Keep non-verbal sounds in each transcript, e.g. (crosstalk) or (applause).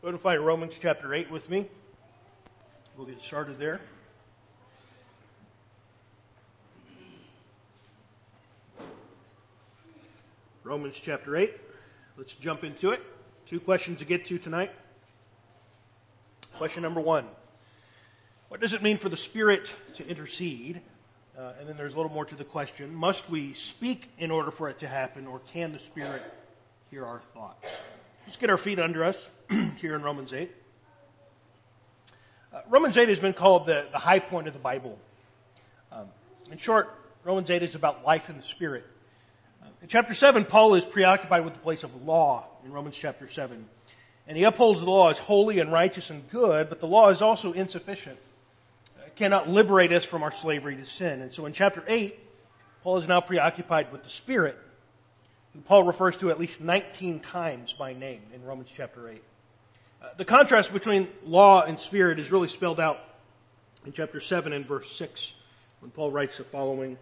Go to find Romans chapter 8 with me. We'll get started there. Romans chapter 8. Let's jump into it. Two questions to get to tonight. Question number one What does it mean for the Spirit to intercede? Uh, and then there's a little more to the question Must we speak in order for it to happen, or can the Spirit hear our thoughts? Let's get our feet under us (clears throat) here in Romans 8. Uh, Romans 8 has been called the, the high point of the Bible. Um, in short, Romans 8 is about life in the Spirit. Uh, in chapter 7, Paul is preoccupied with the place of law in Romans chapter 7. And he upholds the law as holy and righteous and good, but the law is also insufficient. It cannot liberate us from our slavery to sin. And so in chapter 8, Paul is now preoccupied with the Spirit Paul refers to at least 19 times by name in Romans chapter 8. Uh, the contrast between law and spirit is really spelled out in chapter 7 and verse 6 when Paul writes the following.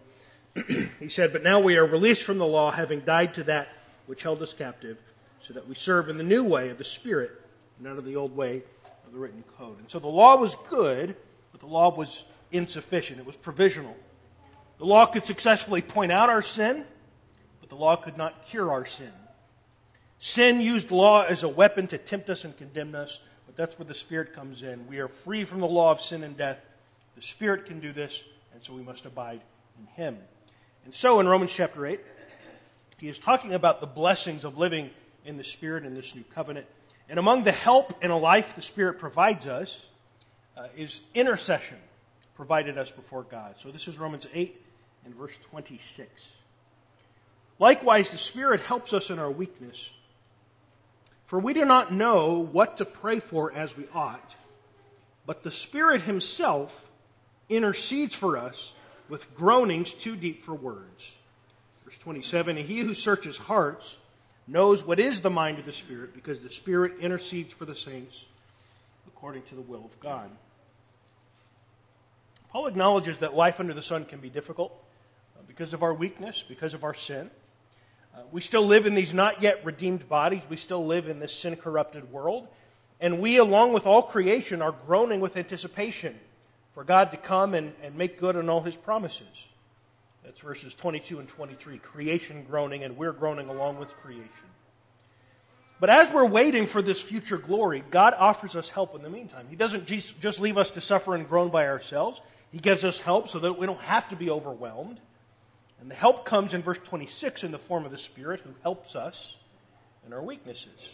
(clears throat) he said, But now we are released from the law, having died to that which held us captive, so that we serve in the new way of the Spirit, not of the old way of the written code. And so the law was good, but the law was insufficient. It was provisional. The law could successfully point out our sin, but the law could not cure our sin. Sin used law as a weapon to tempt us and condemn us, but that's where the Spirit comes in. We are free from the law of sin and death. The Spirit can do this, and so we must abide in Him. And so in Romans chapter 8, he is talking about the blessings of living in the Spirit in this new covenant. And among the help and a life the Spirit provides us uh, is intercession provided us before God. So this is Romans 8 and verse 26. Likewise, the Spirit helps us in our weakness. For we do not know what to pray for as we ought, but the Spirit Himself intercedes for us with groanings too deep for words. Verse 27 He who searches hearts knows what is the mind of the Spirit, because the Spirit intercedes for the saints according to the will of God. Paul acknowledges that life under the sun can be difficult uh, because of our weakness, because of our sin. Uh, we still live in these not yet redeemed bodies. We still live in this sin corrupted world. And we, along with all creation, are groaning with anticipation for God to come and, and make good on all his promises. That's verses 22 and 23. Creation groaning, and we're groaning along with creation. But as we're waiting for this future glory, God offers us help in the meantime. He doesn't just leave us to suffer and groan by ourselves, He gives us help so that we don't have to be overwhelmed. And the help comes in verse 26 in the form of the Spirit who helps us in our weaknesses.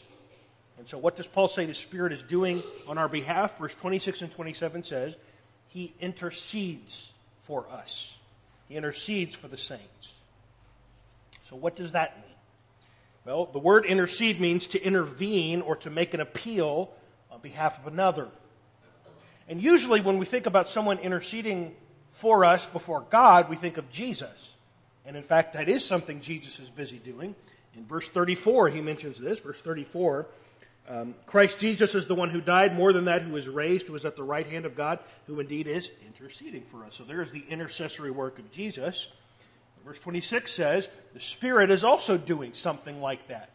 And so, what does Paul say the Spirit is doing on our behalf? Verse 26 and 27 says, He intercedes for us, He intercedes for the saints. So, what does that mean? Well, the word intercede means to intervene or to make an appeal on behalf of another. And usually, when we think about someone interceding for us before God, we think of Jesus. And in fact, that is something Jesus is busy doing. In verse 34, he mentions this. Verse 34 um, Christ Jesus is the one who died, more than that, who was raised, who is at the right hand of God, who indeed is interceding for us. So there is the intercessory work of Jesus. Verse 26 says, the Spirit is also doing something like that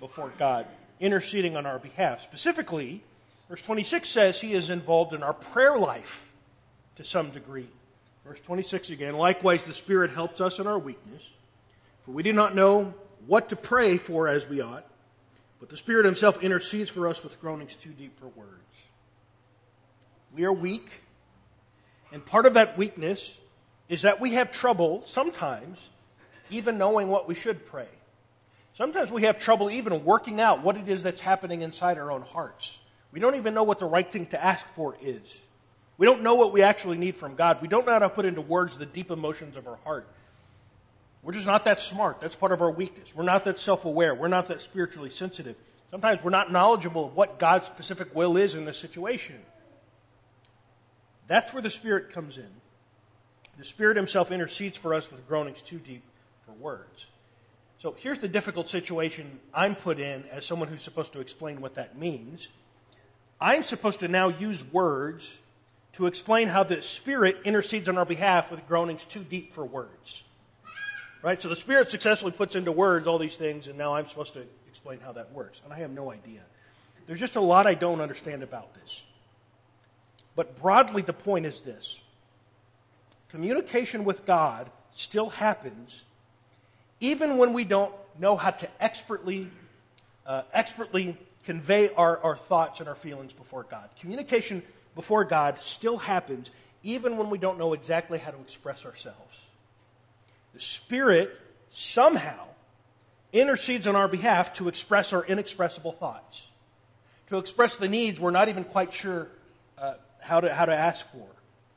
before God, interceding on our behalf. Specifically, verse 26 says he is involved in our prayer life to some degree. Verse 26 again Likewise, the Spirit helps us in our weakness, for we do not know what to pray for as we ought, but the Spirit Himself intercedes for us with groanings too deep for words. We are weak, and part of that weakness is that we have trouble sometimes even knowing what we should pray. Sometimes we have trouble even working out what it is that's happening inside our own hearts. We don't even know what the right thing to ask for is. We don't know what we actually need from God. We don't know how to put into words the deep emotions of our heart. We're just not that smart. That's part of our weakness. We're not that self aware. We're not that spiritually sensitive. Sometimes we're not knowledgeable of what God's specific will is in this situation. That's where the Spirit comes in. The Spirit Himself intercedes for us with groanings too deep for words. So here's the difficult situation I'm put in as someone who's supposed to explain what that means. I'm supposed to now use words to explain how the Spirit intercedes on our behalf with groanings too deep for words. Right? So the Spirit successfully puts into words all these things, and now I'm supposed to explain how that works. And I have no idea. there's just a lot I don't understand about this. But broadly, the point is this communication with God still happens even when we don't know how to expertly, uh, expertly convey our, our thoughts and our feelings before God. Communication before God still happens even when we don't know exactly how to express ourselves. The Spirit somehow intercedes on our behalf to express our inexpressible thoughts, to express the needs we're not even quite sure uh, how, to, how to ask for,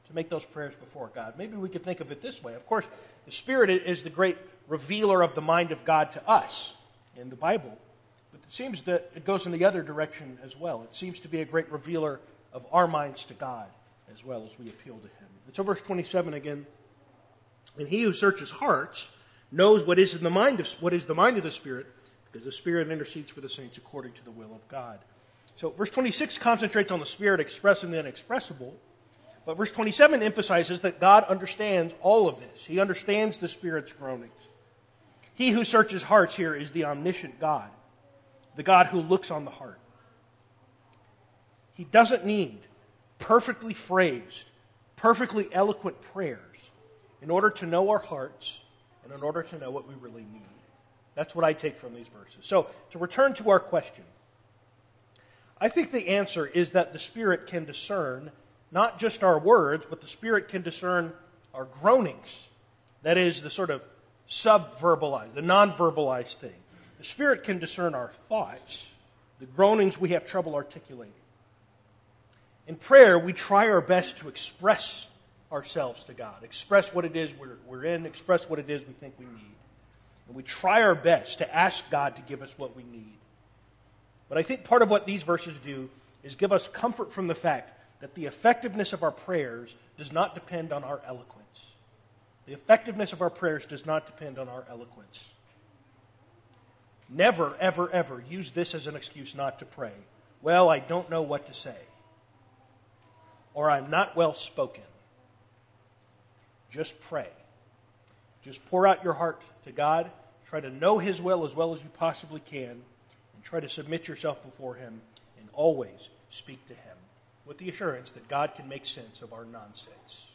to make those prayers before God. Maybe we could think of it this way. Of course, the Spirit is the great revealer of the mind of God to us in the Bible. But it seems that it goes in the other direction as well. It seems to be a great revealer of our minds to God as well as we appeal to Him. And so, verse 27 again. And he who searches hearts knows what is in the mind of what is the mind of the Spirit, because the Spirit intercedes for the saints according to the will of God. So, verse 26 concentrates on the Spirit expressing the inexpressible. But verse 27 emphasizes that God understands all of this. He understands the Spirit's groanings. He who searches hearts here is the omniscient God, the God who looks on the heart. He doesn't need perfectly phrased, perfectly eloquent prayers in order to know our hearts and in order to know what we really need. That's what I take from these verses. So, to return to our question, I think the answer is that the Spirit can discern not just our words, but the Spirit can discern our groanings. That is, the sort of subverbalized, the non verbalized thing. The Spirit can discern our thoughts, the groanings we have trouble articulating. In prayer, we try our best to express ourselves to God, express what it is we're, we're in, express what it is we think we need. And we try our best to ask God to give us what we need. But I think part of what these verses do is give us comfort from the fact that the effectiveness of our prayers does not depend on our eloquence. The effectiveness of our prayers does not depend on our eloquence. Never, ever, ever use this as an excuse not to pray. Well, I don't know what to say. Or I'm not well spoken. Just pray. Just pour out your heart to God. Try to know His will as well as you possibly can. And try to submit yourself before Him. And always speak to Him with the assurance that God can make sense of our nonsense.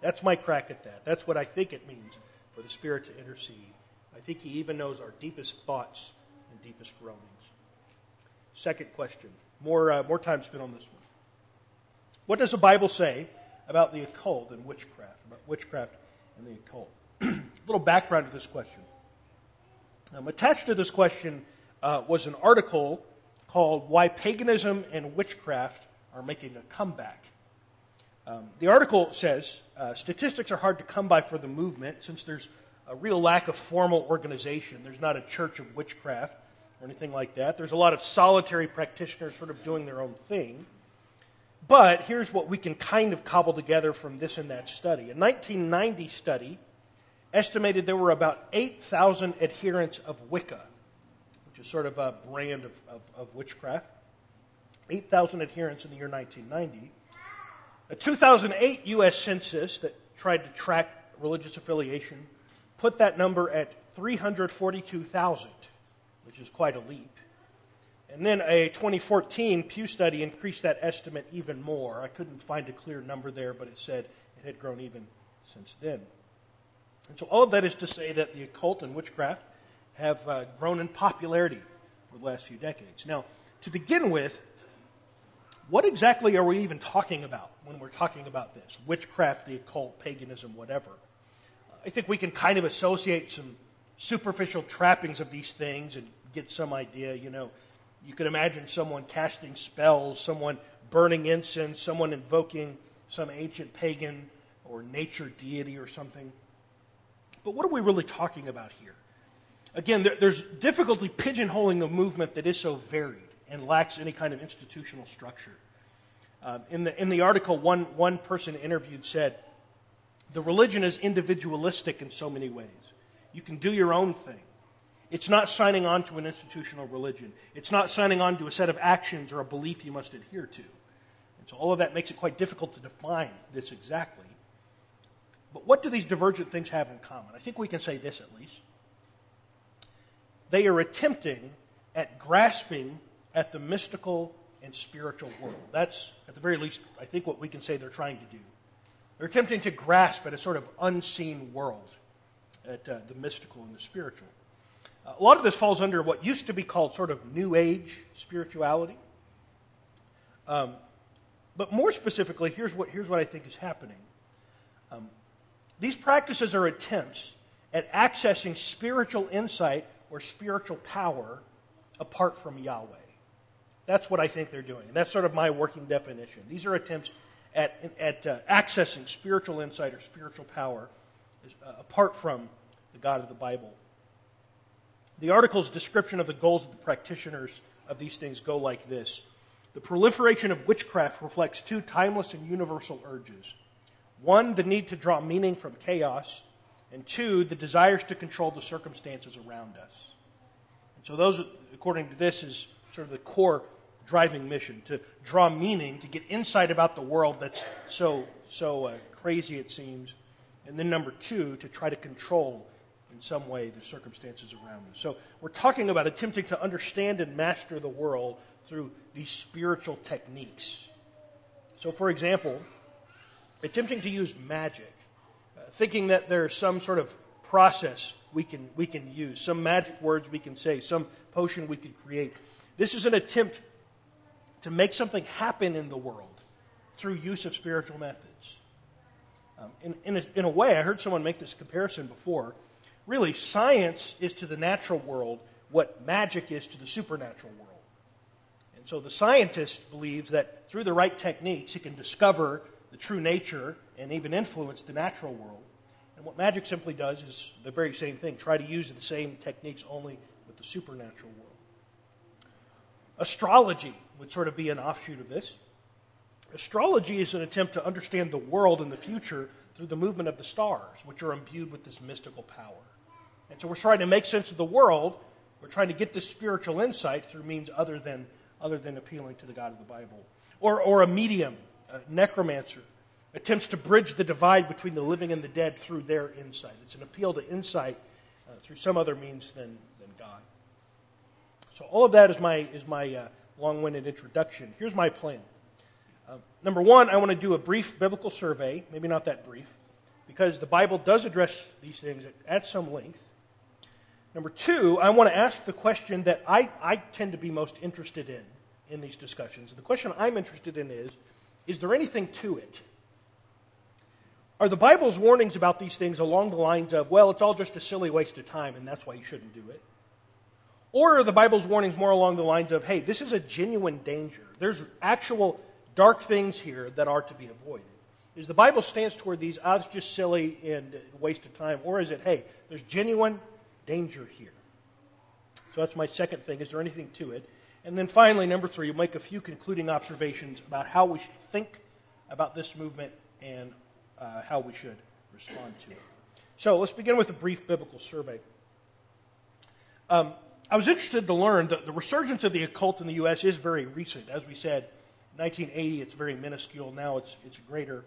That's my crack at that. That's what I think it means for the Spirit to intercede. I think He even knows our deepest thoughts and deepest groanings. Second question. More, uh, more time spent on this one. What does the Bible say about the occult and witchcraft? About witchcraft and the occult? (clears throat) A little background to this question. Um, attached to this question uh, was an article called Why Paganism and Witchcraft Are Making a Comeback. Um, the article says uh, statistics are hard to come by for the movement since there's a real lack of formal organization. There's not a church of witchcraft or anything like that. There's a lot of solitary practitioners sort of doing their own thing. But here's what we can kind of cobble together from this and that study. A 1990 study estimated there were about 8,000 adherents of Wicca, which is sort of a brand of, of, of witchcraft. 8,000 adherents in the year 1990. A 2008 U.S. Census that tried to track religious affiliation put that number at 342,000, which is quite a leap. And then a 2014 Pew study increased that estimate even more. I couldn't find a clear number there, but it said it had grown even since then. And so, all of that is to say that the occult and witchcraft have uh, grown in popularity over the last few decades. Now, to begin with, what exactly are we even talking about when we're talking about this? Witchcraft, the occult, paganism, whatever. I think we can kind of associate some superficial trappings of these things and get some idea. You know, you can imagine someone casting spells, someone burning incense, someone invoking some ancient pagan or nature deity or something. But what are we really talking about here? Again, there, there's difficulty pigeonholing a movement that is so varied and lacks any kind of institutional structure. Um, in, the, in the article, one, one person interviewed said, The religion is individualistic in so many ways. You can do your own thing. It's not signing on to an institutional religion, it's not signing on to a set of actions or a belief you must adhere to. And so all of that makes it quite difficult to define this exactly. But what do these divergent things have in common? I think we can say this at least. They are attempting at grasping at the mystical and spiritual world. That's, at the very least, I think what we can say they're trying to do. They're attempting to grasp at a sort of unseen world, at uh, the mystical and the spiritual. A lot of this falls under what used to be called sort of New Age spirituality. Um, but more specifically, here's what, here's what I think is happening. Um, these practices are attempts at accessing spiritual insight or spiritual power apart from Yahweh. That's what I think they're doing. And that's sort of my working definition. These are attempts at, at uh, accessing spiritual insight or spiritual power uh, apart from the God of the Bible. The article's description of the goals of the practitioners of these things go like this The proliferation of witchcraft reflects two timeless and universal urges one, the need to draw meaning from chaos, and two, the desires to control the circumstances around us. And so, those, according to this, is sort of the core driving mission to draw meaning, to get insight about the world that's so, so uh, crazy it seems. And then, number two, to try to control some way the circumstances around us. So, we're talking about attempting to understand and master the world through these spiritual techniques. So, for example, attempting to use magic, uh, thinking that there's some sort of process we can, we can use, some magic words we can say, some potion we could create. This is an attempt to make something happen in the world through use of spiritual methods. Um, in, in, a, in a way, I heard someone make this comparison before. Really, science is to the natural world what magic is to the supernatural world. And so the scientist believes that through the right techniques, he can discover the true nature and even influence the natural world. And what magic simply does is the very same thing try to use the same techniques only with the supernatural world. Astrology would sort of be an offshoot of this. Astrology is an attempt to understand the world and the future through the movement of the stars, which are imbued with this mystical power. And so we're trying to make sense of the world. We're trying to get this spiritual insight through means other than, other than appealing to the God of the Bible. Or, or a medium, a necromancer, attempts to bridge the divide between the living and the dead through their insight. It's an appeal to insight uh, through some other means than, than God. So, all of that is my, is my uh, long winded introduction. Here's my plan. Uh, number one, I want to do a brief biblical survey, maybe not that brief, because the Bible does address these things at, at some length. Number two, I want to ask the question that I, I tend to be most interested in in these discussions. The question I'm interested in is Is there anything to it? Are the Bible's warnings about these things along the lines of, well, it's all just a silly waste of time and that's why you shouldn't do it? Or are the Bible's warnings more along the lines of, hey, this is a genuine danger? There's actual dark things here that are to be avoided. Is the Bible stance toward these, oh, it's just silly and waste of time? Or is it, hey, there's genuine danger here? So that's my second thing. Is there anything to it? And then finally, number three, make a few concluding observations about how we should think about this movement and uh, how we should respond to it. So let's begin with a brief biblical survey. Um, I was interested to learn that the resurgence of the occult in the U.S. is very recent. As we said, 1980, it's very minuscule. Now it's, it's greater.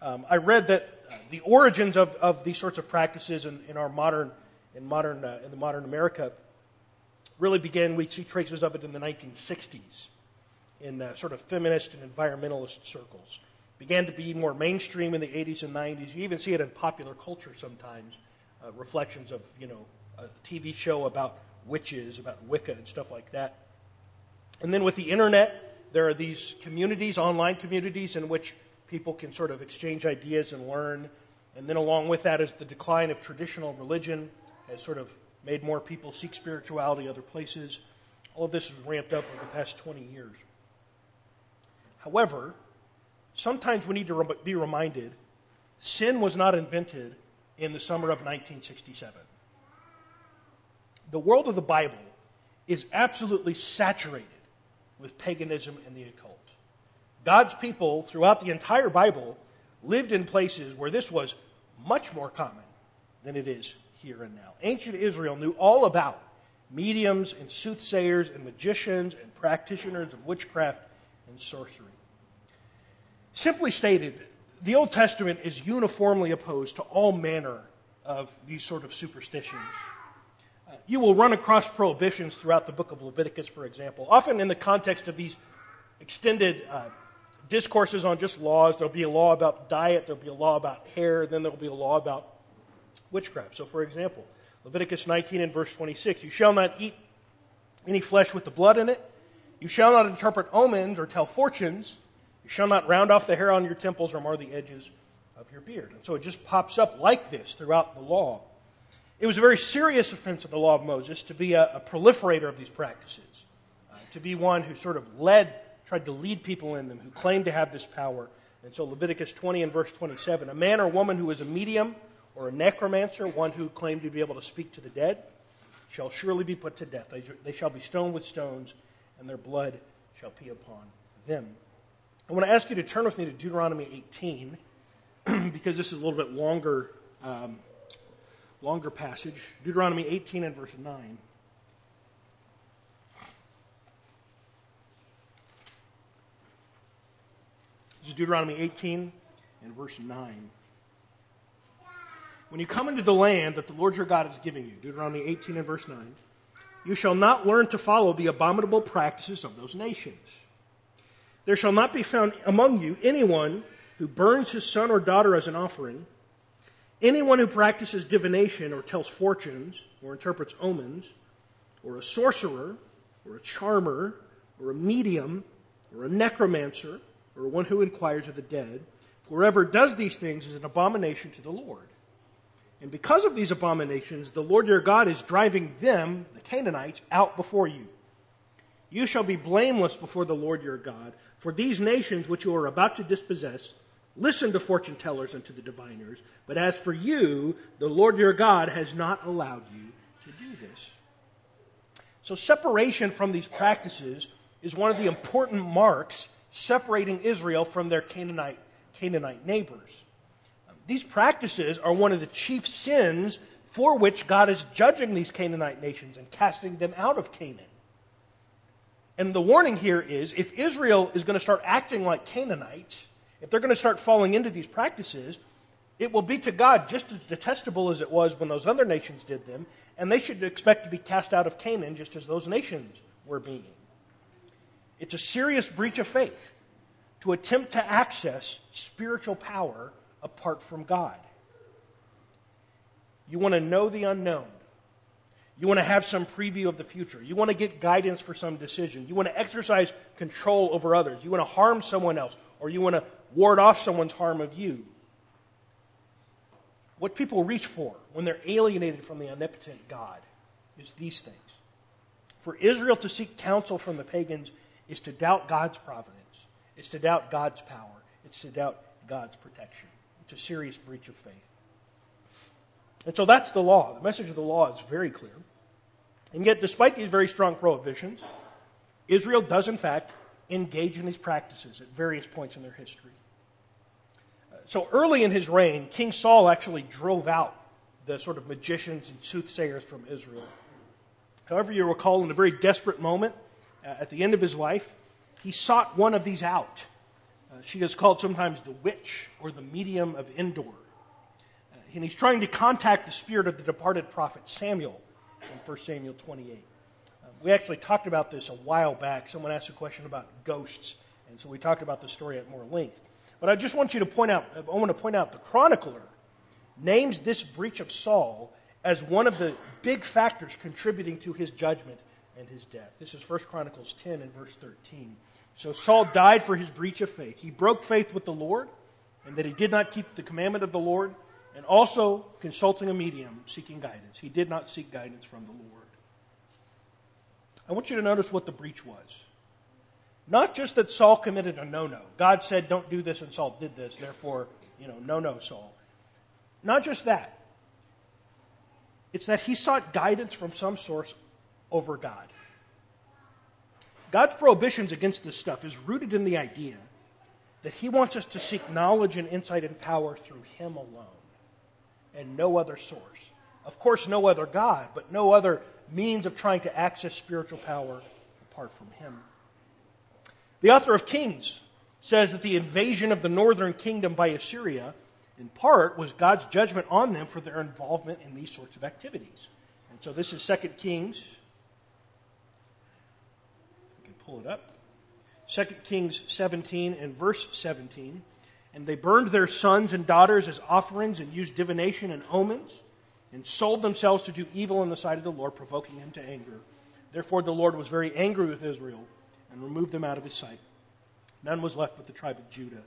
Um, I read that uh, the origins of, of these sorts of practices in, in our modern, in, modern, uh, in the modern America really began, we see traces of it in the 1960s in uh, sort of feminist and environmentalist circles began to be more mainstream in the 80s and 90s. You even see it in popular culture sometimes, uh, reflections of, you know, a TV show about witches, about Wicca and stuff like that. And then with the internet, there are these communities, online communities, in which people can sort of exchange ideas and learn. And then along with that is the decline of traditional religion has sort of made more people seek spirituality other places. All of this has ramped up over the past 20 years. However, sometimes we need to be reminded sin was not invented in the summer of 1967. The world of the Bible is absolutely saturated with paganism and the occult. God's people throughout the entire Bible lived in places where this was much more common than it is here and now. Ancient Israel knew all about mediums and soothsayers and magicians and practitioners of witchcraft and sorcery. Simply stated, the Old Testament is uniformly opposed to all manner of these sort of superstitions. Uh, you will run across prohibitions throughout the book of Leviticus, for example, often in the context of these extended uh, discourses on just laws. There'll be a law about diet, there'll be a law about hair, then there'll be a law about witchcraft. So, for example, Leviticus 19 and verse 26 You shall not eat any flesh with the blood in it, you shall not interpret omens or tell fortunes, you shall not round off the hair on your temples or mar the edges of your beard. And so it just pops up like this throughout the law. It was a very serious offense of the law of Moses to be a, a proliferator of these practices, uh, to be one who sort of led, tried to lead people in them, who claimed to have this power. And so Leviticus 20 and verse 27 a man or woman who is a medium or a necromancer, one who claimed to be able to speak to the dead, shall surely be put to death. They, shall be stoned with stones, and their blood shall be upon them. I want to ask you to turn with me to Deuteronomy 18, (clears throat) because this is a little bit longer, um, longer passage. Deuteronomy 18 and verse 9. This is Deuteronomy 18 and verse 9. When you come into the land that the Lord your God is giving you, Deuteronomy 18 and verse 9, you shall not learn to follow the abominable practices of those nations. There shall not be found among you anyone who burns his son or daughter as an offering, anyone who practices divination or tells fortunes or interprets omens, or a sorcerer, or a charmer, or a medium, or a necromancer, or one who inquires of the dead. Whoever does these things is an abomination to the Lord. And because of these abominations, the Lord your God is driving them, the Canaanites, out before you. You shall be blameless before the Lord your God, for these nations which you are about to dispossess listen to fortune tellers and to the diviners. But as for you, the Lord your God has not allowed you to do this. So, separation from these practices is one of the important marks separating Israel from their Canaanite, Canaanite neighbors. These practices are one of the chief sins for which God is judging these Canaanite nations and casting them out of Canaan. And the warning here is if Israel is going to start acting like Canaanites, if they're going to start falling into these practices, it will be to God just as detestable as it was when those other nations did them, and they should expect to be cast out of Canaan just as those nations were being. It's a serious breach of faith to attempt to access spiritual power apart from God. You want to know the unknown. You want to have some preview of the future. You want to get guidance for some decision. You want to exercise control over others. You want to harm someone else, or you want to ward off someone's harm of you. What people reach for when they're alienated from the omnipotent God is these things. For Israel to seek counsel from the pagans is to doubt God's providence, it's to doubt God's power, it's to doubt God's protection. A serious breach of faith. And so that's the law. The message of the law is very clear. And yet, despite these very strong prohibitions, Israel does, in fact, engage in these practices at various points in their history. So early in his reign, King Saul actually drove out the sort of magicians and soothsayers from Israel. However, you recall in a very desperate moment uh, at the end of his life, he sought one of these out. Uh, she is called sometimes the witch or the medium of Endor. Uh, and he's trying to contact the spirit of the departed prophet Samuel in 1 Samuel 28. Uh, we actually talked about this a while back. Someone asked a question about ghosts, and so we talked about the story at more length. But I just want you to point out, I want to point out the chronicler names this breach of Saul as one of the big factors contributing to his judgment and his death. This is 1 Chronicles 10 and verse 13. So Saul died for his breach of faith. He broke faith with the Lord, and that he did not keep the commandment of the Lord, and also consulting a medium seeking guidance. He did not seek guidance from the Lord. I want you to notice what the breach was. Not just that Saul committed a no no. God said, don't do this, and Saul did this, therefore, you know, no no, Saul. Not just that. It's that he sought guidance from some source over God. God's prohibitions against this stuff is rooted in the idea that He wants us to seek knowledge and insight and power through Him alone and no other source. Of course, no other God, but no other means of trying to access spiritual power apart from Him. The author of Kings says that the invasion of the northern kingdom by Assyria, in part, was God's judgment on them for their involvement in these sorts of activities. And so this is 2 Kings. Pull it up. 2 Kings 17 and verse 17. And they burned their sons and daughters as offerings and used divination and omens and sold themselves to do evil in the sight of the Lord, provoking him to anger. Therefore, the Lord was very angry with Israel and removed them out of his sight. None was left but the tribe of Judah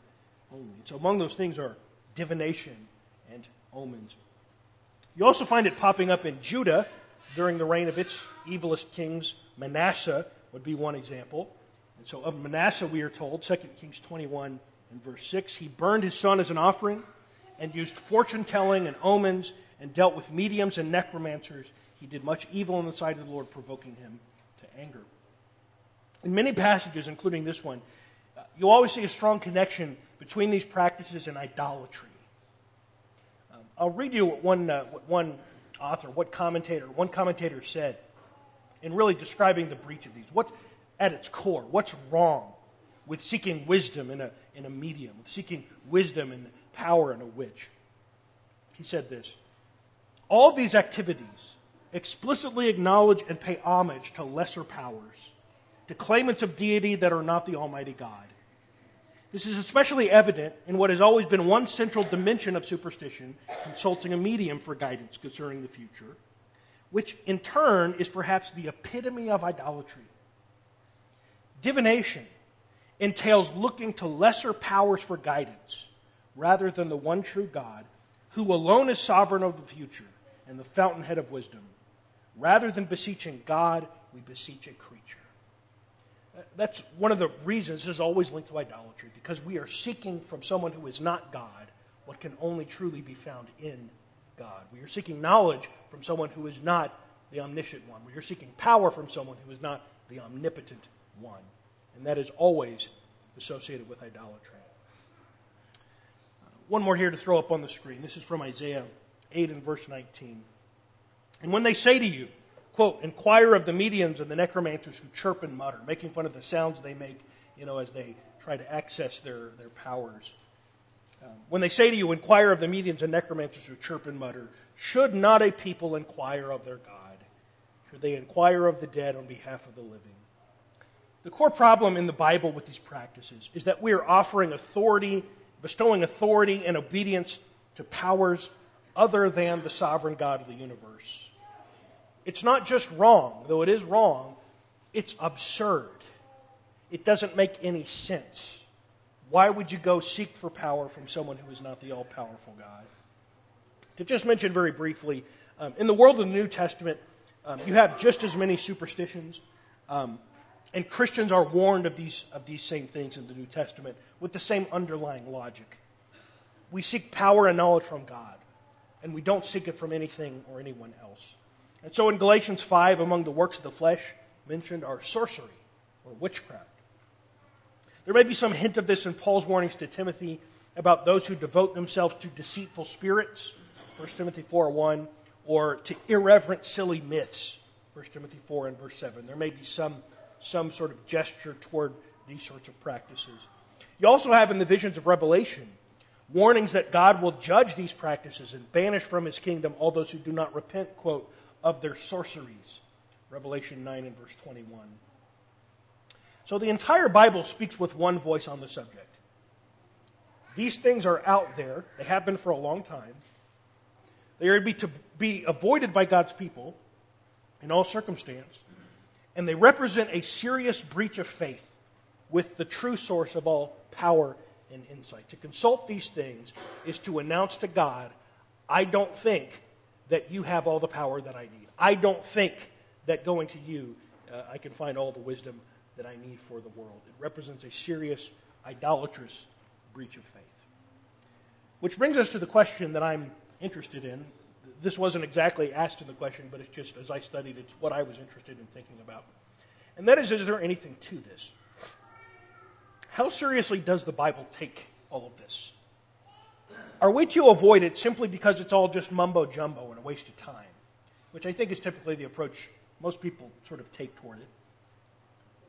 only. So, among those things are divination and omens. You also find it popping up in Judah during the reign of its evilest kings. Manasseh would be one example. And so, of Manasseh, we are told, 2 Kings 21 and verse 6, he burned his son as an offering and used fortune telling and omens and dealt with mediums and necromancers. He did much evil in the sight of the Lord, provoking him to anger. In many passages, including this one, uh, you always see a strong connection between these practices and idolatry. Um, I'll read you what one, uh, what one author, what commentator, one commentator said in really describing the breach of these. What, at its core, what's wrong with seeking wisdom in a, in a medium, with seeking wisdom and power in a witch? He said this all these activities explicitly acknowledge and pay homage to lesser powers, to claimants of deity that are not the Almighty God. This is especially evident in what has always been one central dimension of superstition, consulting a medium for guidance concerning the future, which in turn is perhaps the epitome of idolatry. Divination entails looking to lesser powers for guidance rather than the one true God, who alone is sovereign of the future and the fountainhead of wisdom. Rather than beseeching God, we beseech a creature. Uh, that's one of the reasons this is always linked to idolatry, because we are seeking from someone who is not God what can only truly be found in God. We are seeking knowledge from someone who is not the omniscient one. We are seeking power from someone who is not the omnipotent one. And that is always associated with idolatry. Uh, one more here to throw up on the screen. This is from Isaiah 8 and verse 19. And when they say to you, quote, inquire of the mediums and the necromancers who chirp and mutter, making fun of the sounds they make, you know, as they try to access their, their powers. When they say to you, inquire of the mediums and necromancers who chirp and mutter, should not a people inquire of their God? Should they inquire of the dead on behalf of the living? The core problem in the Bible with these practices is that we are offering authority, bestowing authority and obedience to powers other than the sovereign God of the universe. It's not just wrong, though it is wrong, it's absurd. It doesn't make any sense. Why would you go seek for power from someone who is not the all powerful God? To just mention very briefly, um, in the world of the New Testament, um, you have just as many superstitions, um, and Christians are warned of these, of these same things in the New Testament with the same underlying logic. We seek power and knowledge from God and we don't seek it from anything or anyone else. And so in Galatians 5, among the works of the flesh mentioned are sorcery or witchcraft. There may be some hint of this in Paul's warnings to Timothy about those who devote themselves to deceitful spirits, 1 Timothy 4 1, or to irreverent, silly myths, 1 Timothy 4 and verse 7. There may be some, some sort of gesture toward these sorts of practices. You also have in the visions of Revelation warnings that God will judge these practices and banish from his kingdom all those who do not repent, quote, of their sorceries. Revelation 9 and verse 21. So the entire Bible speaks with one voice on the subject. These things are out there, they have been for a long time. They are to be, avoided by God's people in all circumstance, and they represent a serious breach of faith with the true source of all power and insight. To consult these things is to announce to God, I don't think that you have all the power that I need. I don't think that going to you, uh, I can find all the wisdom that I need for the world. It represents a serious, idolatrous breach of faith. Which brings us to the question that I'm interested in. This wasn't exactly asked in the question, but it's just as I studied, it's what I was interested in thinking about. And that is, is there anything to this? How seriously does the Bible take all of this? Are we to avoid it simply because it's all just mumbo jumbo and a waste of time? Which I think is typically the approach most people sort of take toward it.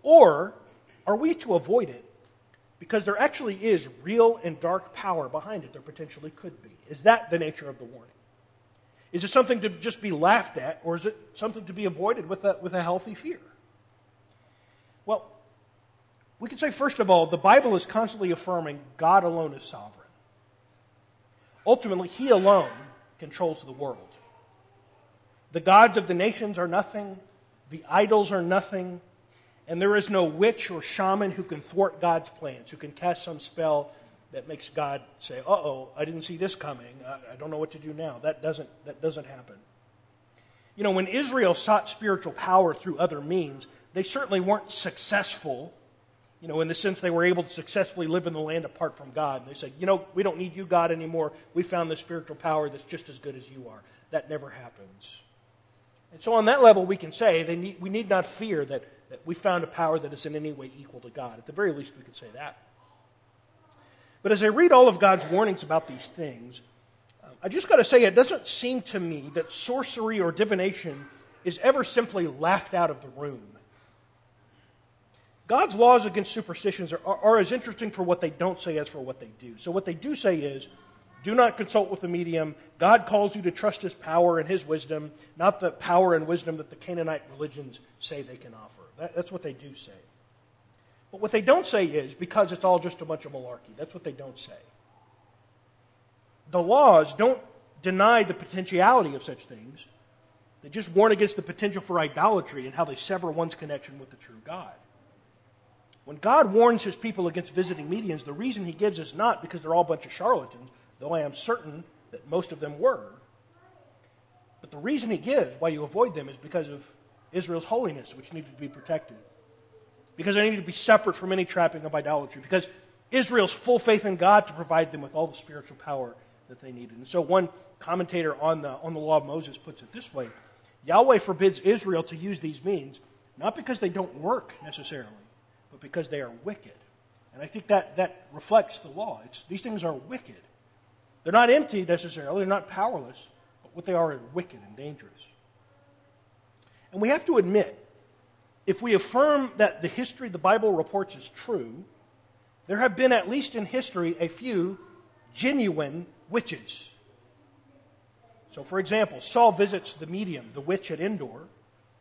Or are we to avoid it because there actually is real and dark power behind it? There potentially could be. Is that the nature of the warning? Is it something to just be laughed at, or is it something to be avoided with a, with a healthy fear? Well, we can say, first of all, the Bible is constantly affirming God alone is sovereign. Ultimately, He alone controls the world. The gods of the nations are nothing, the idols are nothing, and there is no witch or shaman who can thwart God's plans, who can cast some spell that makes God say, uh oh, I didn't see this coming. I, I don't know what to do now. That doesn't, that doesn't happen. You know, when Israel sought spiritual power through other means, they certainly weren't successful, you know, in the sense they were able to successfully live in the land apart from God. And they said, you know, we don't need you, God, anymore. We found the spiritual power that's just as good as you are. That never happens. And so, on that level, we can say they need, we need not fear that, that we found a power that is in any way equal to God. At the very least, we can say that. But as I read all of God's warnings about these things, um, I just got to say, it doesn't seem to me that sorcery or divination is ever simply laughed out of the room. God's laws against superstitions are, are, are, as interesting for what they don't say as for what they do. So, what they do say is do not consult with a medium. God calls you to trust his power and his wisdom, not the power and wisdom that the Canaanite religions say they can offer. That, that's what they do say. But what they don't say is because it's all just a bunch of malarkey. That's what they don't say. The laws don't deny the potentiality of such things, they just warn against the potential for idolatry and how they sever one's connection with the true God. When God warns his people against visiting mediums, the reason he gives is not because they're all a bunch of charlatans, though I am certain that most of them were. But the reason he gives why you avoid them is because of Israel's holiness, which needed to be protected because they needed to be separate from any trapping of idolatry, because Israel's full faith in God to provide them with all the spiritual power that they needed. And so one commentator on the, on the law of Moses puts it this way Yahweh forbids Israel to use these means, not because they don't work necessarily, but because they are wicked. And I think that, that reflects the law. It's, these things are wicked. They're not empty necessarily, they're not powerless, but what they are is wicked and dangerous. And we have to admit if we affirm that the history the Bible reports is true, there have been, at least in history, a few genuine witches. So, for example, Saul visits the medium, the witch at Endor,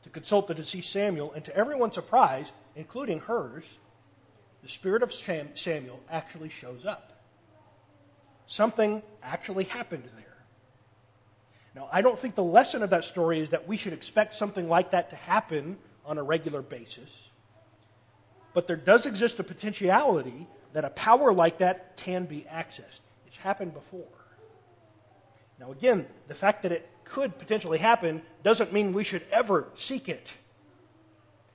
to consult the deceased Samuel, and to everyone's surprise, including hers, the spirit of Samuel actually shows up. Something actually happened there. Now, I don't think the lesson of that story is that we should expect something like that to happen on a regular basis. But there does exist a potentiality that a power like that can be accessed. It's happened before. Now, again, the fact that it could potentially happen doesn't mean we should ever seek it.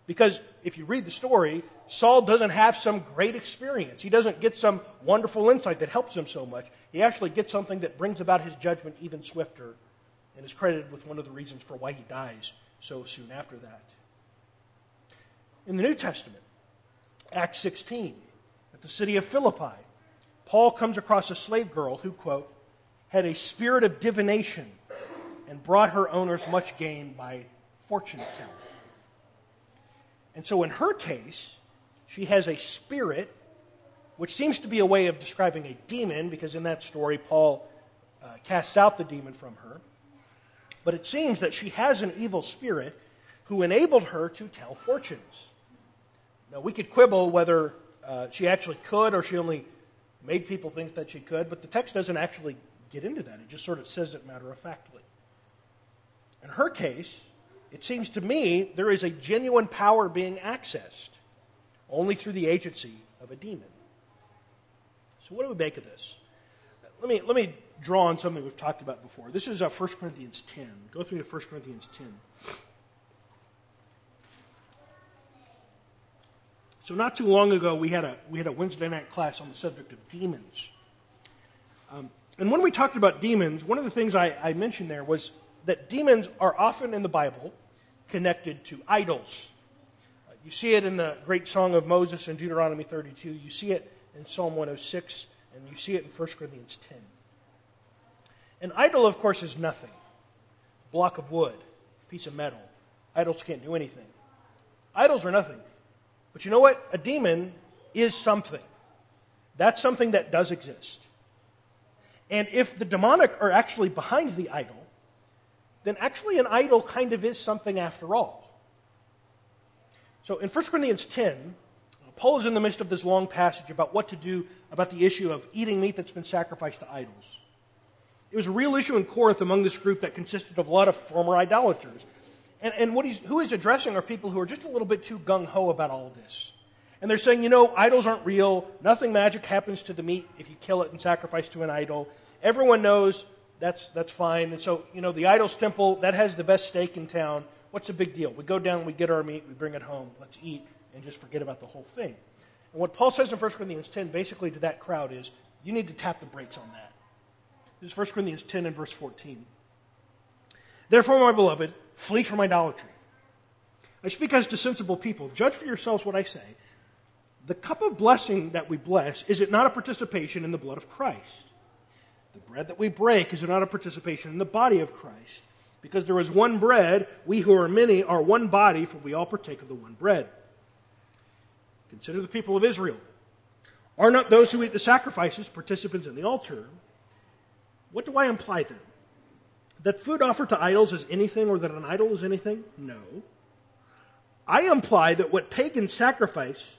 Because if you read the story, Saul doesn't have some great experience. He doesn't get some wonderful insight that helps him so much. He actually gets something that brings about his judgment even swifter and is credited with one of the reasons for why he dies so soon after that in the New Testament. Acts 16, at the city of Philippi, Paul comes across a slave girl who, quote, had a spirit of divination and brought her owners much gain by fortune telling. And so in her case, she has a spirit, which seems to be a way of describing a demon, because in that story, Paul uh, casts out the demon from her. But it seems that she has an evil spirit who enabled her to tell fortunes. Now, we could quibble whether uh, she actually could or she only made people think that she could, but the text doesn't actually get into that. It just sort of says it matter of factly. In her case, it seems to me there is a genuine power being accessed only through the agency of a demon. So, what do we make of this? Let me, let me draw on something we've talked about before. This is uh, 1 Corinthians 10. Go through to 1 Corinthians 10. So not too long ago, we had a we had a Wednesday night class on the subject of demons. Um, and when we talked about demons, one of the things I, I mentioned there was that demons are often in the Bible connected to idols. Uh, you see it in the great song of Moses in Deuteronomy 32. You see it in Psalm 106, and you see it in 1 Corinthians 10. An idol, of course, is nothing. A block of wood, piece of metal. Idols can't do anything. Idols are nothing. But you know what? A demon is something. That's something that does exist. And if the demonic are actually behind the idol, then actually an idol kind of is something after all. So in 1 Corinthians 10, Paul is in the midst of this long passage about what to do about the issue of eating meat that's been sacrificed to idols. It was a real issue in Corinth among this group that consisted of a lot of former idolaters. And, and what he's, who he's addressing are people who are just a little bit too gung ho about all of this. And they're saying, you know, idols aren't real. Nothing magic happens to the meat if you kill it and sacrifice to an idol. Everyone knows that's, that's fine. And so, you know, the idol's temple, that has the best steak in town. What's the big deal? We go down, we get our meat, we bring it home, let's eat, and just forget about the whole thing. And what Paul says in 1 Corinthians 10 basically to that crowd is you need to tap the brakes on that. This is 1 Corinthians 10 and verse 14. Therefore, my beloved, flee from idolatry. I speak as to sensible people. Judge for yourselves what I say. The cup of blessing that we bless, is it not a participation in the blood of Christ? The bread that we break, is it not a participation in the body of Christ? Because there is one bread, we who are many are one body, for we all partake of the one bread. Consider the people of Israel. Are not those who eat the sacrifices participants in the altar? What do I imply then? That food offered to idols is anything or that an idol is anything? No. I imply that what pagans sacrifice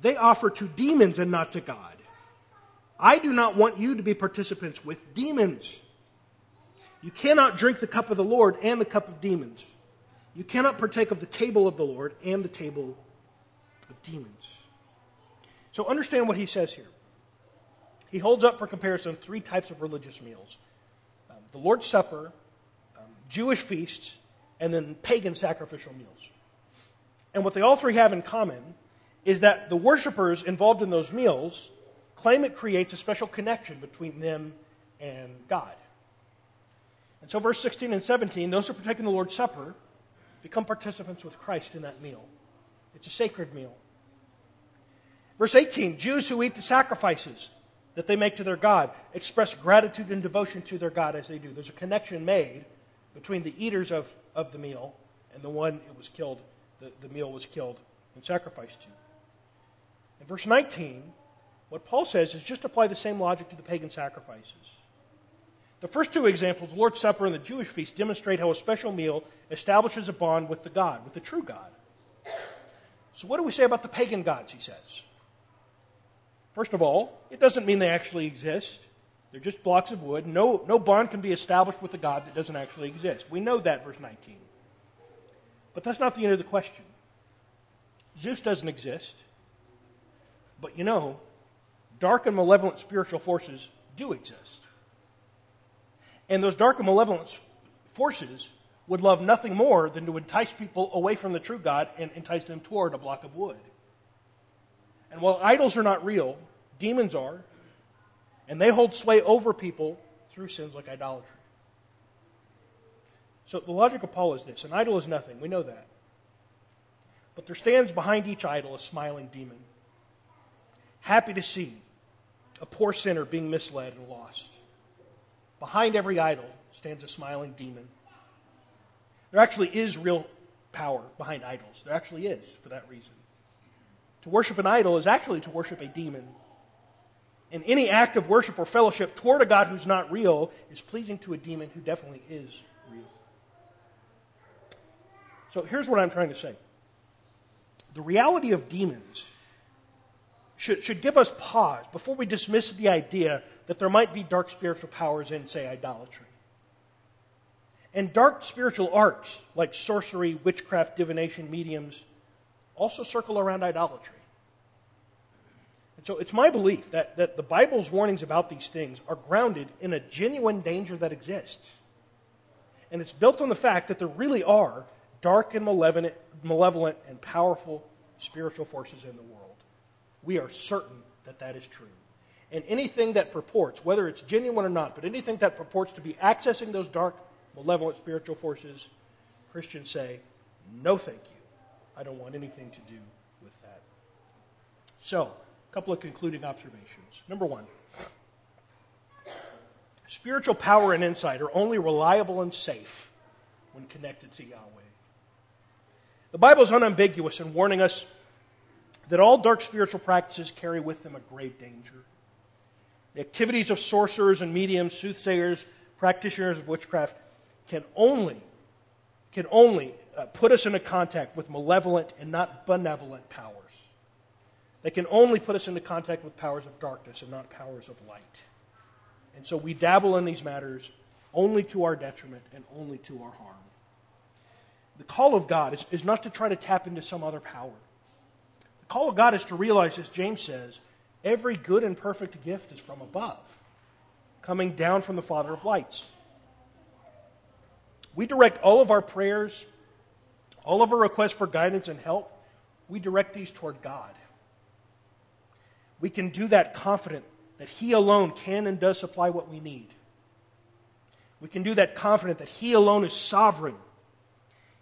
they offer to demons and not to God. I do not want you to be participants with demons. You cannot drink the cup of the Lord and the cup of demons. You cannot partake of the table of the Lord and the table of demons. So understand what he says here. He holds up for comparison three types of religious meals um, the Lord's Supper, um, Jewish feasts, and then pagan sacrificial meals. And what they all three have in common is that the worshippers involved in those meals claim it creates a special connection between them and God. And so, verse 16 and 17, those who partake in the Lord's Supper become participants with Christ in that meal. It's a sacred meal. Verse 18, Jews who eat the sacrifices that they make to their God express gratitude and devotion to their God as they do. There's a connection made between the eaters of, of the meal and the one it was killed, the, the meal was killed and sacrificed to. In verse 19, what Paul says is just apply the same logic to the pagan sacrifices. The first two examples, the Lord's Supper and the Jewish feast, demonstrate how a special meal establishes a bond with the God, with the true God. So, what do we say about the pagan gods, he says? First of all, it doesn't mean they actually exist. They're just blocks of wood. No, no bond can be established with a God that doesn't actually exist. We know that, verse 19. But that's not the end of the question. Zeus doesn't exist. But you know, dark and malevolent spiritual forces do exist. And those dark and malevolent forces would love nothing more than to entice people away from the true God and entice them toward a block of wood. And while idols are not real, demons are, and they hold sway over people through sins like idolatry. So the logic of Paul is this an idol is nothing, we know that. But there stands behind each idol a smiling demon happy to see a poor sinner being misled and lost. Behind every idol stands a smiling demon. There actually is real power behind idols. There actually is, for that reason. To worship an idol is actually to worship a demon. And any act of worship or fellowship toward a God who's not real is pleasing to a demon who definitely is real. So here's what I'm trying to say the reality of demons should, should give us pause before we dismiss the idea that there might be dark spiritual powers in, say, idolatry. And dark spiritual arts like sorcery, witchcraft, divination, mediums also circle around idolatry. And so it's my belief that, that the Bible's warnings about these things are grounded in a genuine danger that exists. And it's built on the fact that there really are dark and malevolent, malevolent and powerful spiritual forces in the world. We are certain that that is true. And anything that purports, whether it's genuine or not, but anything that purports to be accessing those dark, malevolent spiritual forces, Christians say, no thank you. I don't want anything to do with that. So, couple of concluding observations. Number one, spiritual power and insight are only reliable and safe when connected to Yahweh. The Bible is unambiguous in warning us that all dark spiritual practices carry with them a grave danger. The activities of sorcerers and mediums, soothsayers, practitioners of witchcraft, can only, can only uh, put us into contact with malevolent and not benevolent powers. They can only put us into contact with powers of darkness and not powers of light. And so we dabble in these matters only to our detriment and only to our harm. The call of God is, is not to try to tap into some other power. The call of God is to realize, as James says, every good and perfect gift is from above, coming down from the Father of lights. We direct all of our prayers, all of our requests for guidance and help, we direct these toward God. We can do that confident that He alone can and does supply what we need. We can do that confident that He alone is sovereign.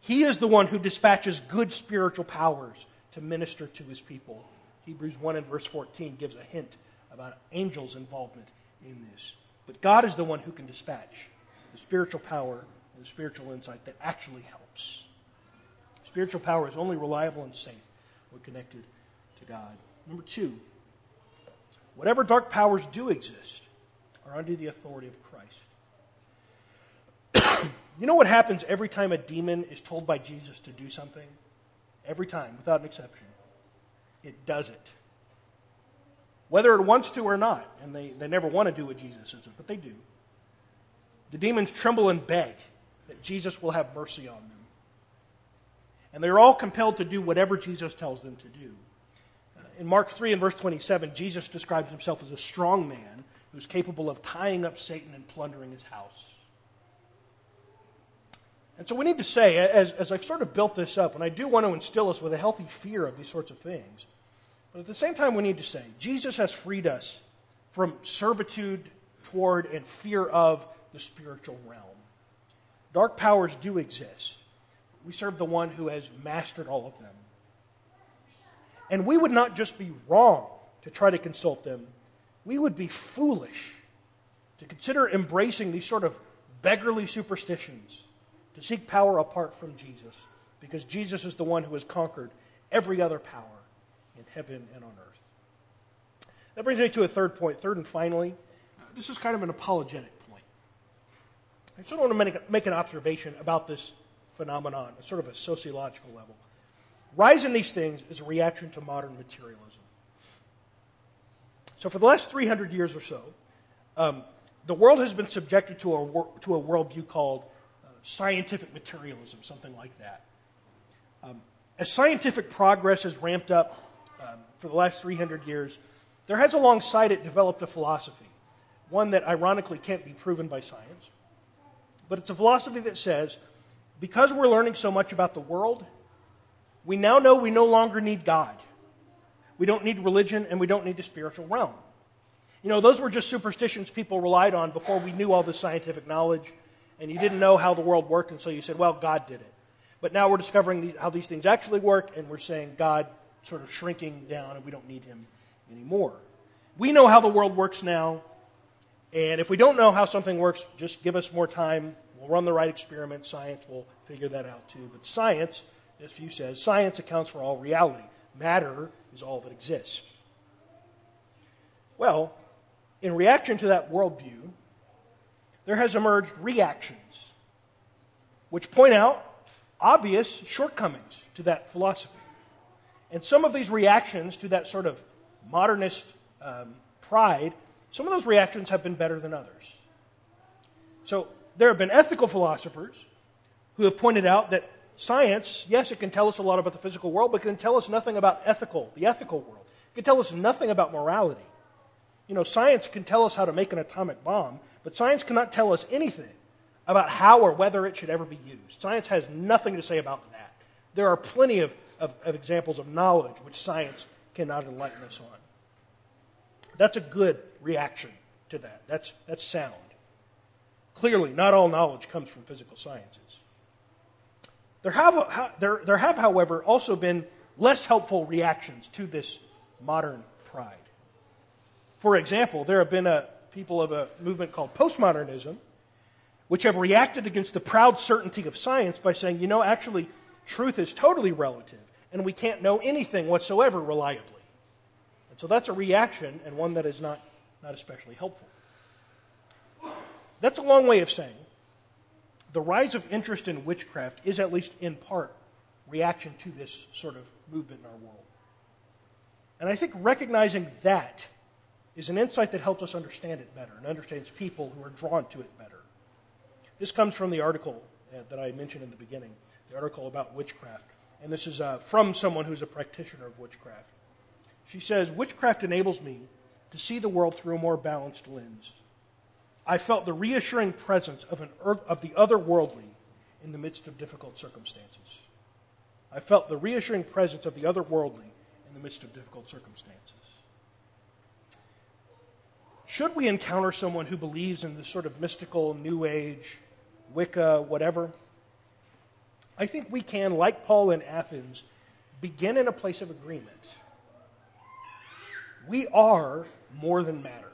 He is the one who dispatches good spiritual powers to minister to His people. Hebrews 1 and verse 14 gives a hint about angels' involvement in this. But God is the one who can dispatch the spiritual power and the spiritual insight that actually helps. Spiritual power is only reliable and safe when connected to God. Number two, whatever dark powers do exist are under the authority of Christ. (coughs) you know what happens every time a demon is told by Jesus to do something? Every time, without an exception. It does it. Whether it wants to or not. And they, they never want to do what Jesus says, but they do. The demons tremble and beg that Jesus will have mercy on them. And they're all compelled to do whatever Jesus tells them to do. In Mark 3 and verse 27, Jesus describes himself as a strong man who's capable of tying up Satan and plundering his house. And so we need to say, as, as I've sort of built this up, and I do want to instill us with a healthy fear of these sorts of things, but at the same time, we need to say, Jesus has freed us from servitude toward and fear of the spiritual realm. Dark powers do exist. We serve the one who has mastered all of them. And we would not just be wrong to try to consult them, we would be foolish to consider embracing these sort of beggarly superstitions to seek power apart from Jesus, because Jesus is the one who has conquered every other power in heaven and on earth. That brings me to a third point. Third and finally, this is kind of an apologetic point. I just want to make, make an observation about this phenomenon, sort of a sociological level. Rise in these things is a reaction to modern materialism. So, for the last 300 years or so, um, the world has been subjected to a, to a worldview called scientific materialism, something like that. Um, as scientific progress has ramped up um, for the last 300 years, there has alongside it developed a philosophy, one that ironically can't be proven by science. But it's a philosophy that says because we're learning so much about the world, we now know we no longer need God. We don't need religion and we don't need the spiritual realm. You know, those were just superstitions people relied on before we knew all the scientific knowledge and you didn't know how the world worked, and so you said, well, God did it. But now we're discovering how these things actually work, and we're saying God sort of shrinking down, and we don't need him anymore. We know how the world works now, and if we don't know how something works, just give us more time. We'll run the right experiment. Science will figure that out too. But science, as Few says, science accounts for all reality. Matter is all that exists. Well, in reaction to that worldview, there has emerged reactions which point out obvious shortcomings to that philosophy. And some of these reactions to that sort of modernist um, pride, some of those reactions have been better than others. So there have been ethical philosophers who have pointed out that science, yes, it can tell us a lot about the physical world, but it can tell us nothing about ethical, the ethical world. It can tell us nothing about morality. You know, science can tell us how to make an atomic bomb, but science cannot tell us anything about how or whether it should ever be used. Science has nothing to say about that. There are plenty of, of, of examples of knowledge which science cannot enlighten us on. That's a good reaction to that. That's, that's sound. Clearly, not all knowledge comes from physical sciences. There have, there, there have, however, also been less helpful reactions to this modern pride. For example, there have been a, people of a movement called postmodernism, which have reacted against the proud certainty of science by saying, you know, actually, truth is totally relative, and we can't know anything whatsoever reliably. And so that's a reaction, and one that is not, not especially helpful. That's a long way of saying the rise of interest in witchcraft is, at least in part, reaction to this sort of movement in our world. And I think recognizing that is an insight that helps us understand it better and understands people who are drawn to it better. This comes from the article uh, that I mentioned in the beginning, the article about witchcraft. And this is uh, from someone who's a practitioner of witchcraft. She says, Witchcraft enables me to see the world through a more balanced lens. I felt the reassuring presence of, an, of the otherworldly in the midst of difficult circumstances. I felt the reassuring presence of the otherworldly in the midst of difficult circumstances. Should we encounter someone who believes in this sort of mystical, new age, Wicca, whatever, I think we can, like Paul in Athens, begin in a place of agreement. We are more than matter.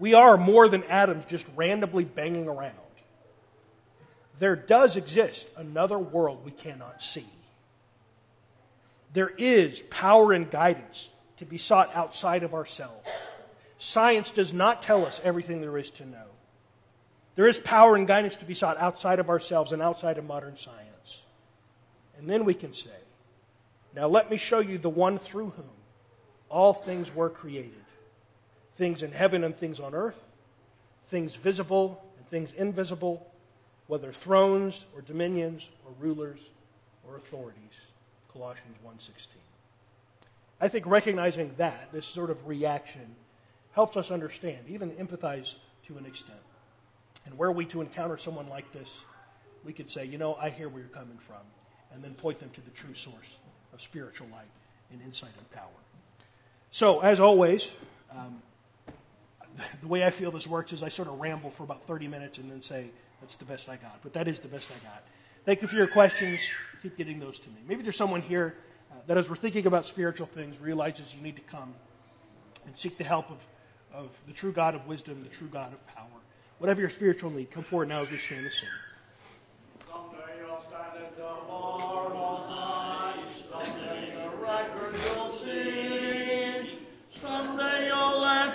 We are more than atoms just randomly banging around. There does exist another world we cannot see. There is power and guidance to be sought outside of ourselves. Science does not tell us everything there is to know. There is power and guidance to be sought outside of ourselves and outside of modern science. And then we can say, Now let me show you the one through whom all things were created things in heaven and things on earth, things visible and things invisible, whether thrones or dominions or rulers or authorities. Colossians 1:16. I think recognizing that, this sort of reaction, helps us understand, even empathize to an extent. And were we to encounter someone like this, we could say, you know, I hear where you're coming from, and then point them to the true source of spiritual light and insight and power. So, as always, um, the way I feel this works is I sort of ramble for about 30 minutes and then say, that's the best I got. But that is the best I got. Thank you for your questions. Keep getting those to me. Maybe there's someone here uh, that, as we're thinking about spiritual things, realizes you need to come and seek the help of, of the true God of wisdom, the true God of power. Whatever your spiritual need, come forward now as we stand to sing.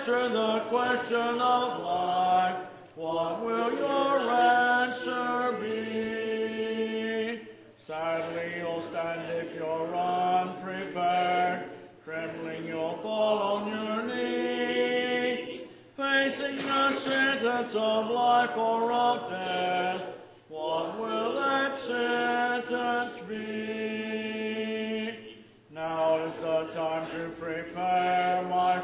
Answer the question of life. What will your answer be? Sadly you'll stand if you're unprepared. Trembling you'll fall on your knees. Facing the sentence of life or of death. What will that sentence be? Now is the time to prepare, my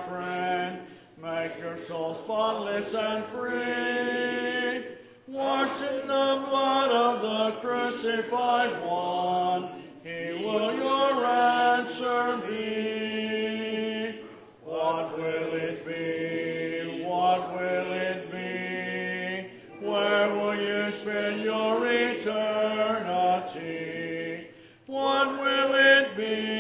so spotless and free, washed in the blood of the crucified one, he will your answer be. What will it be? What will it be? Where will you spend your eternity? What will it be?